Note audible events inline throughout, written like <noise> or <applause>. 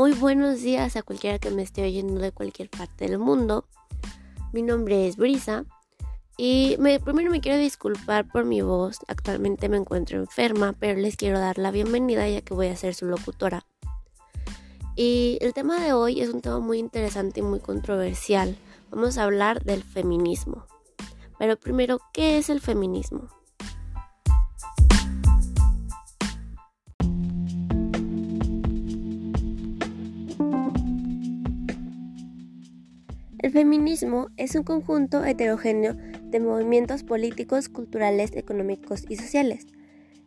Muy buenos días a cualquiera que me esté oyendo de cualquier parte del mundo. Mi nombre es Brisa y primero me quiero disculpar por mi voz. Actualmente me encuentro enferma, pero les quiero dar la bienvenida ya que voy a ser su locutora. Y el tema de hoy es un tema muy interesante y muy controversial. Vamos a hablar del feminismo. Pero primero, ¿qué es el feminismo? El feminismo es un conjunto heterogéneo de movimientos políticos, culturales, económicos y sociales,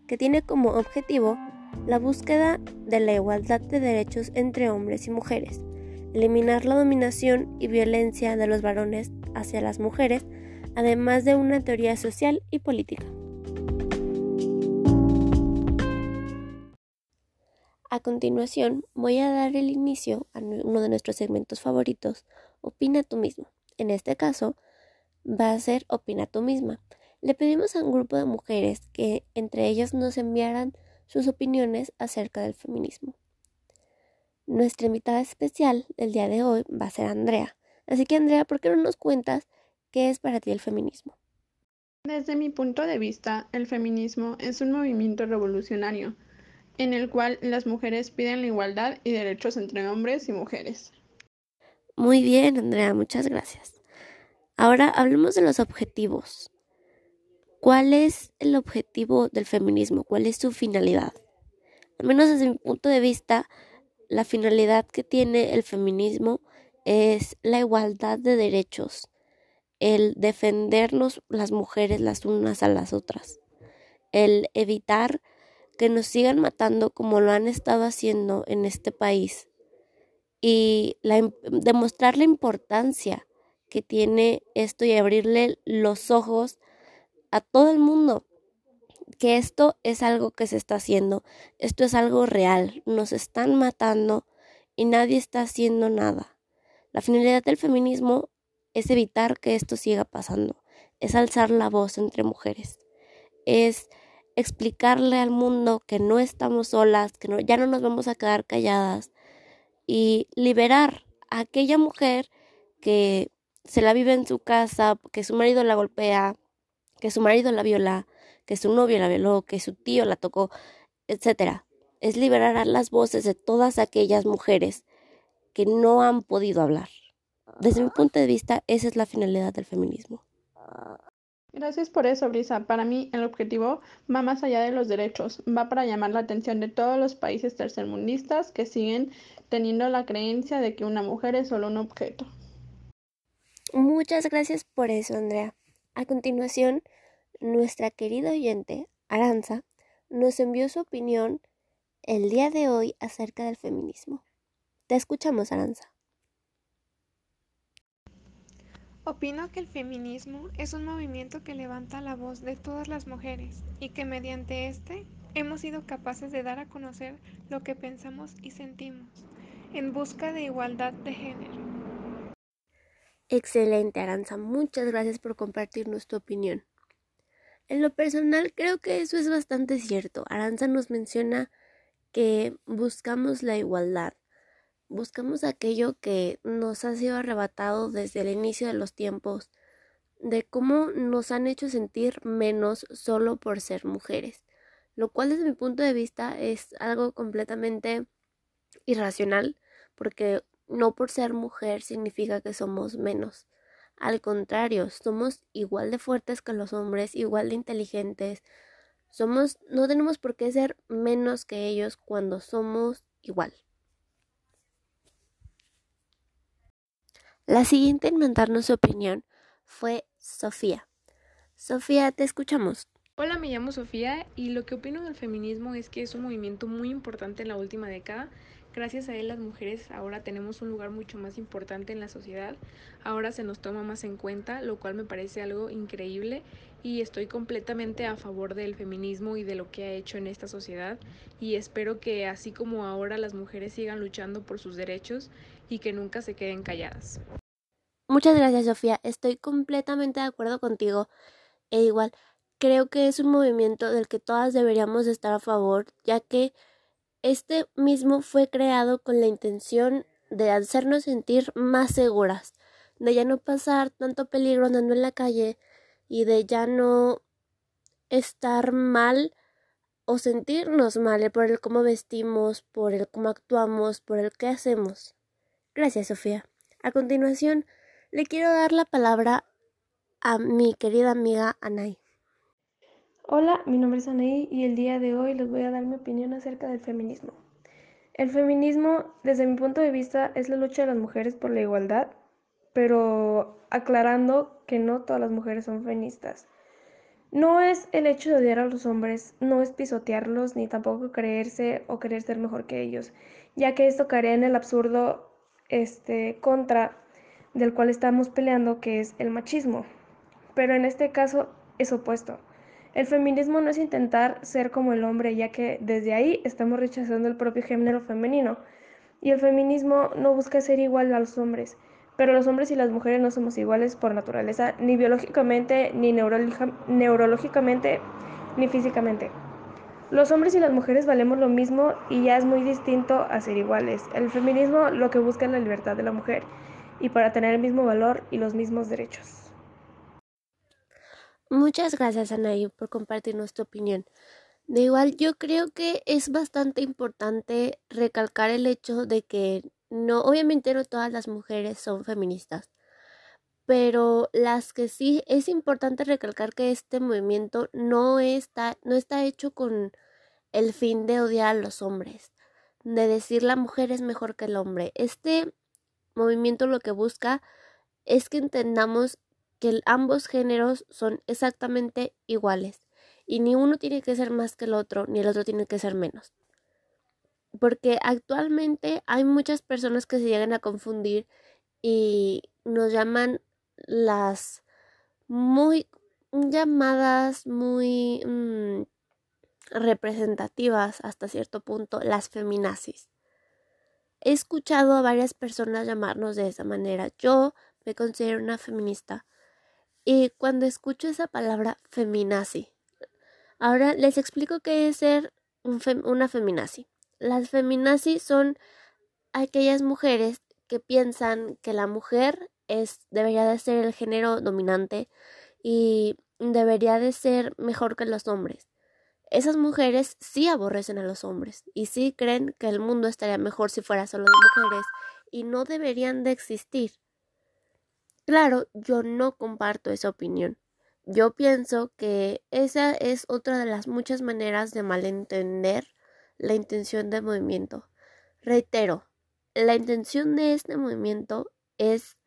que tiene como objetivo la búsqueda de la igualdad de derechos entre hombres y mujeres, eliminar la dominación y violencia de los varones hacia las mujeres, además de una teoría social y política. A continuación, voy a dar el inicio a uno de nuestros segmentos favoritos, Opina tú mismo. En este caso, va a ser Opina tú misma. Le pedimos a un grupo de mujeres que entre ellas nos enviaran sus opiniones acerca del feminismo. Nuestra invitada especial del día de hoy va a ser Andrea. Así que Andrea, ¿por qué no nos cuentas qué es para ti el feminismo? Desde mi punto de vista, el feminismo es un movimiento revolucionario en el cual las mujeres piden la igualdad y derechos entre hombres y mujeres. Muy bien, Andrea, muchas gracias. Ahora hablemos de los objetivos. ¿Cuál es el objetivo del feminismo? ¿Cuál es su finalidad? Al menos desde mi punto de vista, la finalidad que tiene el feminismo es la igualdad de derechos, el defendernos las mujeres las unas a las otras, el evitar que nos sigan matando como lo han estado haciendo en este país y demostrar la importancia que tiene esto y abrirle los ojos a todo el mundo que esto es algo que se está haciendo, esto es algo real, nos están matando y nadie está haciendo nada. La finalidad del feminismo es evitar que esto siga pasando, es alzar la voz entre mujeres, es explicarle al mundo que no estamos solas, que no, ya no nos vamos a quedar calladas y liberar a aquella mujer que se la vive en su casa, que su marido la golpea, que su marido la viola, que su novio la violó, que su tío la tocó, etcétera. Es liberar a las voces de todas aquellas mujeres que no han podido hablar. Desde mi punto de vista, esa es la finalidad del feminismo. Gracias por eso, Brisa. Para mí, el objetivo va más allá de los derechos, va para llamar la atención de todos los países tercermundistas que siguen teniendo la creencia de que una mujer es solo un objeto. Muchas gracias por eso, Andrea. A continuación, nuestra querida oyente, Aranza, nos envió su opinión el día de hoy acerca del feminismo. Te escuchamos, Aranza. Opino que el feminismo es un movimiento que levanta la voz de todas las mujeres y que mediante este hemos sido capaces de dar a conocer lo que pensamos y sentimos en busca de igualdad de género. Excelente, Aranza. Muchas gracias por compartirnos tu opinión. En lo personal creo que eso es bastante cierto. Aranza nos menciona que buscamos la igualdad buscamos aquello que nos ha sido arrebatado desde el inicio de los tiempos, de cómo nos han hecho sentir menos solo por ser mujeres, lo cual desde mi punto de vista es algo completamente irracional, porque no por ser mujer significa que somos menos. Al contrario, somos igual de fuertes que los hombres, igual de inteligentes. Somos no tenemos por qué ser menos que ellos cuando somos igual. La siguiente en mandarnos su opinión fue Sofía. Sofía, te escuchamos. Hola, me llamo Sofía y lo que opino del feminismo es que es un movimiento muy importante en la última década. Gracias a él las mujeres ahora tenemos un lugar mucho más importante en la sociedad. Ahora se nos toma más en cuenta, lo cual me parece algo increíble y estoy completamente a favor del feminismo y de lo que ha hecho en esta sociedad. Y espero que así como ahora las mujeres sigan luchando por sus derechos y que nunca se queden calladas. Muchas gracias Sofía, estoy completamente de acuerdo contigo. E igual creo que es un movimiento del que todas deberíamos estar a favor ya que Este mismo fue creado con la intención de hacernos sentir más seguras, de ya no pasar tanto peligro andando en la calle y de ya no estar mal o sentirnos mal por el cómo vestimos, por el cómo actuamos, por el qué hacemos. Gracias, Sofía. A continuación, le quiero dar la palabra a mi querida amiga Anay. Hola, mi nombre es Anaí y el día de hoy les voy a dar mi opinión acerca del feminismo. El feminismo, desde mi punto de vista, es la lucha de las mujeres por la igualdad, pero aclarando que no todas las mujeres son feministas. No es el hecho de odiar a los hombres, no es pisotearlos, ni tampoco creerse o querer ser mejor que ellos, ya que esto caería en el absurdo este, contra del cual estamos peleando, que es el machismo. Pero en este caso es opuesto. El feminismo no es intentar ser como el hombre, ya que desde ahí estamos rechazando el propio género femenino. Y el feminismo no busca ser igual a los hombres, pero los hombres y las mujeres no somos iguales por naturaleza, ni biológicamente, ni neurológicamente, ni físicamente. Los hombres y las mujeres valemos lo mismo y ya es muy distinto a ser iguales. El feminismo lo que busca es la libertad de la mujer y para tener el mismo valor y los mismos derechos. Muchas gracias, Anaí, por compartir nuestra opinión. De igual, yo creo que es bastante importante recalcar el hecho de que no, obviamente no todas las mujeres son feministas, pero las que sí es importante recalcar que este movimiento no está, no está hecho con el fin de odiar a los hombres, de decir la mujer es mejor que el hombre. Este movimiento lo que busca es que entendamos que ambos géneros son exactamente iguales y ni uno tiene que ser más que el otro, ni el otro tiene que ser menos. Porque actualmente hay muchas personas que se llegan a confundir y nos llaman las muy llamadas muy mm, representativas hasta cierto punto las feminazis. He escuchado a varias personas llamarnos de esa manera. Yo me considero una feminista y cuando escucho esa palabra feminazi, ahora les explico qué es ser una feminazi. Las feminazi son aquellas mujeres que piensan que la mujer es debería de ser el género dominante y debería de ser mejor que los hombres. Esas mujeres sí aborrecen a los hombres y sí creen que el mundo estaría mejor si fuera solo de mujeres y no deberían de existir. Claro, yo no comparto esa opinión. Yo pienso que esa es otra de las muchas maneras de malentender la intención del movimiento. Reitero, la intención de este movimiento es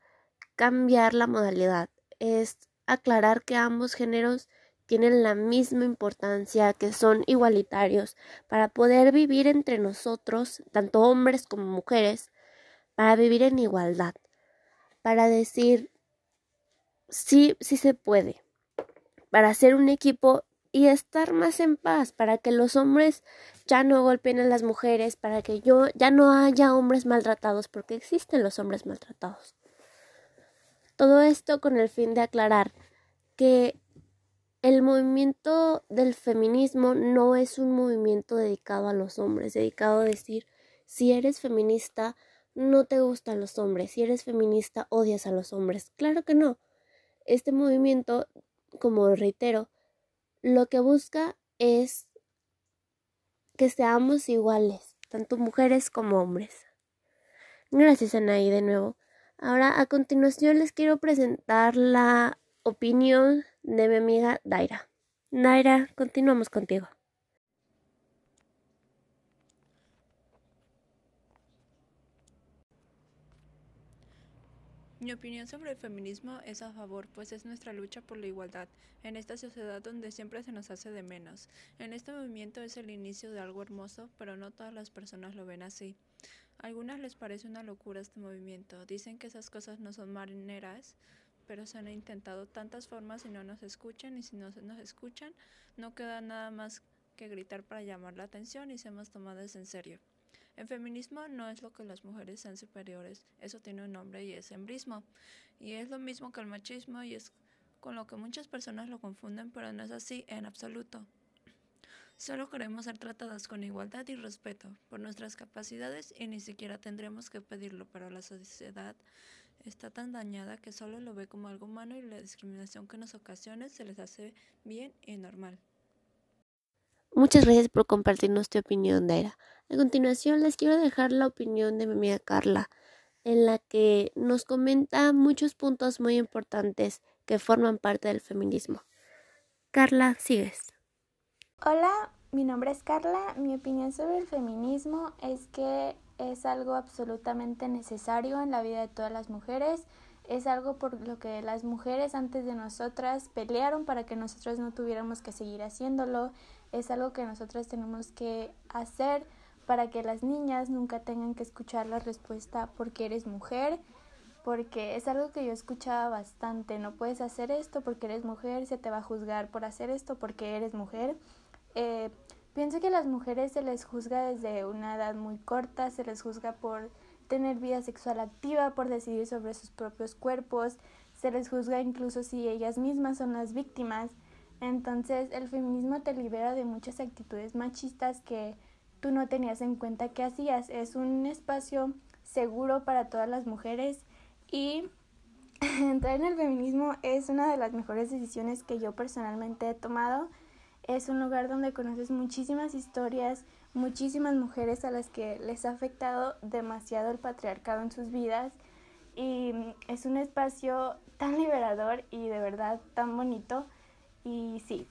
cambiar la modalidad, es aclarar que ambos géneros tienen la misma importancia, que son igualitarios, para poder vivir entre nosotros, tanto hombres como mujeres, para vivir en igualdad para decir sí, sí se puede, para hacer un equipo y estar más en paz, para que los hombres ya no golpeen a las mujeres, para que yo ya no haya hombres maltratados, porque existen los hombres maltratados. Todo esto con el fin de aclarar que el movimiento del feminismo no es un movimiento dedicado a los hombres, dedicado a decir, si eres feminista, no te gustan los hombres, si eres feminista odias a los hombres. Claro que no. Este movimiento, como reitero, lo que busca es que seamos iguales, tanto mujeres como hombres. Gracias, Anaí, de nuevo. Ahora, a continuación, les quiero presentar la opinión de mi amiga Daira. Daira, continuamos contigo. Mi opinión sobre el feminismo es a favor, pues es nuestra lucha por la igualdad en esta sociedad donde siempre se nos hace de menos. En este movimiento es el inicio de algo hermoso, pero no todas las personas lo ven así. A algunas les parece una locura este movimiento, dicen que esas cosas no son marineras, pero se han intentado tantas formas y no nos escuchan y si no nos escuchan no queda nada más que gritar para llamar la atención y seamos tomadas en serio. El feminismo no es lo que las mujeres sean superiores, eso tiene un nombre y es embrismo. Y es lo mismo que el machismo y es con lo que muchas personas lo confunden, pero no es así en absoluto. Solo queremos ser tratadas con igualdad y respeto por nuestras capacidades y ni siquiera tendremos que pedirlo, pero la sociedad está tan dañada que solo lo ve como algo humano y la discriminación que en ocasiones se les hace bien y normal. Muchas gracias por compartirnos tu opinión, Daira. A continuación les quiero dejar la opinión de mi amiga Carla, en la que nos comenta muchos puntos muy importantes que forman parte del feminismo. Carla, sigues. Hola, mi nombre es Carla. Mi opinión sobre el feminismo es que es algo absolutamente necesario en la vida de todas las mujeres. Es algo por lo que las mujeres antes de nosotras pelearon para que nosotros no tuviéramos que seguir haciéndolo. Es algo que nosotras tenemos que hacer para que las niñas nunca tengan que escuchar la respuesta porque eres mujer, porque es algo que yo escuchaba bastante, no puedes hacer esto porque eres mujer, se te va a juzgar por hacer esto porque eres mujer. Eh, Pienso que a las mujeres se les juzga desde una edad muy corta, se les juzga por tener vida sexual activa, por decidir sobre sus propios cuerpos, se les juzga incluso si ellas mismas son las víctimas. Entonces el feminismo te libera de muchas actitudes machistas que tú no tenías en cuenta que hacías. Es un espacio seguro para todas las mujeres y <laughs> entrar en el feminismo es una de las mejores decisiones que yo personalmente he tomado. Es un lugar donde conoces muchísimas historias, muchísimas mujeres a las que les ha afectado demasiado el patriarcado en sus vidas y es un espacio tan liberador y de verdad tan bonito y sí.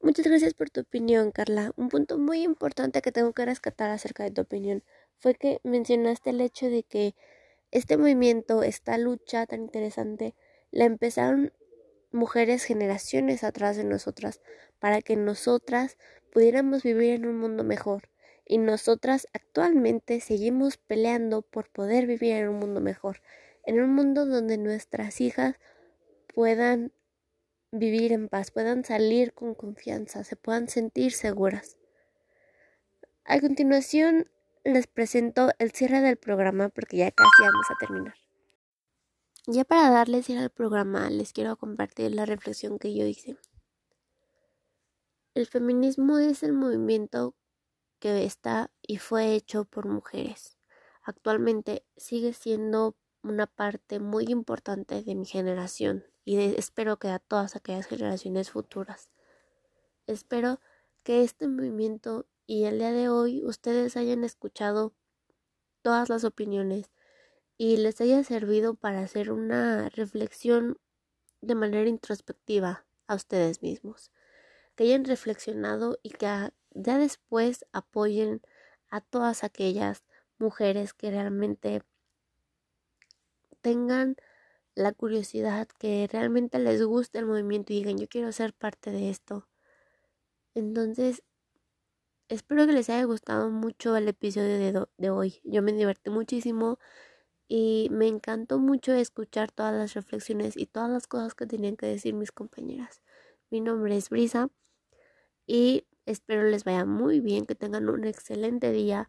Muchas gracias por tu opinión, Carla. Un punto muy importante que tengo que rescatar acerca de tu opinión fue que mencionaste el hecho de que este movimiento, esta lucha tan interesante, la empezaron mujeres generaciones atrás de nosotras, para que nosotras pudiéramos vivir en un mundo mejor. Y nosotras actualmente seguimos peleando por poder vivir en un mundo mejor, en un mundo donde nuestras hijas puedan vivir en paz, puedan salir con confianza, se puedan sentir seguras. A continuación les presento el cierre del programa porque ya casi vamos a terminar. Ya para darles ir al programa, les quiero compartir la reflexión que yo hice. El feminismo es el movimiento que está y fue hecho por mujeres. Actualmente sigue siendo una parte muy importante de mi generación y espero que a todas aquellas generaciones futuras. Espero que este movimiento y el día de hoy ustedes hayan escuchado todas las opiniones y les haya servido para hacer una reflexión de manera introspectiva a ustedes mismos, que hayan reflexionado y que ya después apoyen a todas aquellas mujeres que realmente tengan la curiosidad, que realmente les guste el movimiento y digan yo quiero ser parte de esto. Entonces, espero que les haya gustado mucho el episodio de, de hoy. Yo me divertí muchísimo y me encantó mucho escuchar todas las reflexiones y todas las cosas que tenían que decir mis compañeras. Mi nombre es Brisa y espero les vaya muy bien, que tengan un excelente día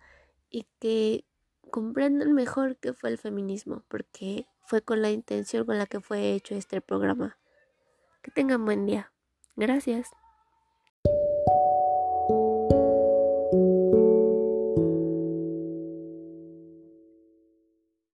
y que comprendan mejor qué fue el feminismo, porque fue con la intención con la que fue hecho este programa. Que tengan buen día. Gracias.